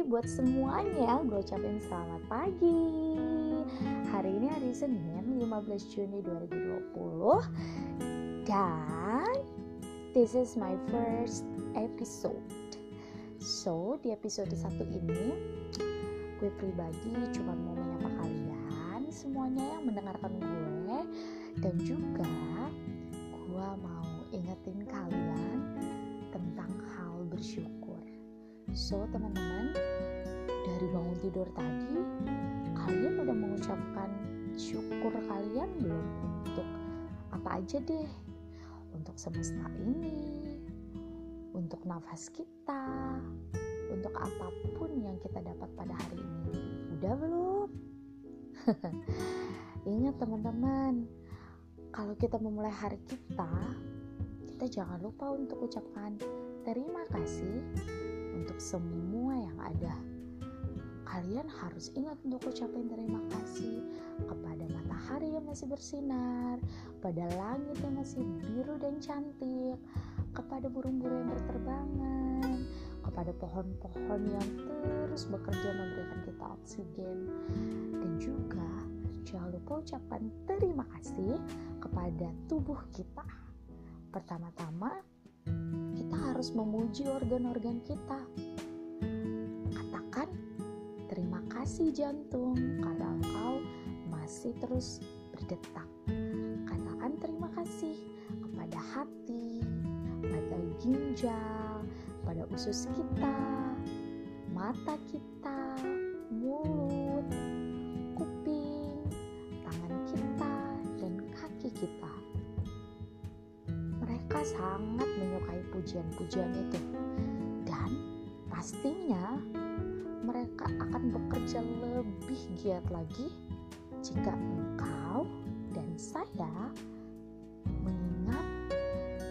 buat semuanya. Gue ucapin selamat pagi. Hari ini hari Senin 15 Juni 2020 Dan this is my first episode. So di episode satu ini gue pribadi cuma mau menyapa kalian semuanya yang mendengarkan gue. Dan juga gue mau ingetin kalian So teman-teman. Dari bangun tidur tadi kalian udah mengucapkan syukur kalian belum untuk apa aja deh? Untuk semesta ini untuk nafas kita untuk apa pun yang kita dapat pada hari ini. Udah belum? Ingat teman-teman kalau kita memulai hari kita kita jangan lupa untuk ucapkan terima kasih semua yang ada. Kalian harus ingat untuk ucapin terima kasih kepada matahari yang masih bersinar, pada langit yang masih biru dan cantik, kepada burung-burung yang berterbangan, kepada pohon-pohon yang terus bekerja memberikan kita oksigen, dan juga jangan lupa ucapkan terima kasih kepada tubuh kita. Pertama-tama, kita harus memuji organ-organ kita. Kasih jantung karena engkau masih terus berdetak. Katakan terima kasih kepada hati, pada ginjal, pada usus kita, mata kita, mulut, kuping, tangan kita, dan kaki kita mereka sangat menyukai pujian-pujian itu dan pastinya mereka akan bekerja lebih giat lagi jika engkau dan saya mengingat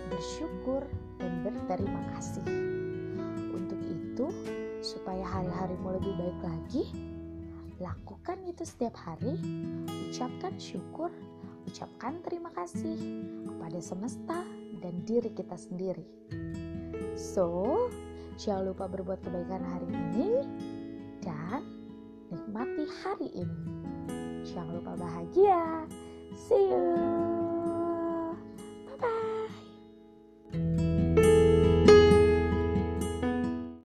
bersyukur dan berterima kasih. Untuk itu supaya hari-harimu lebih baik lagi lakukan itu setiap hari. Ucapkan syukur ucapkan terima kasih kepada semesta dan diri kita sendiri. So, jangan lupa berbuat kebaikan hari ini dan nikmati hari ini. Jangan lupa bahagia. See you.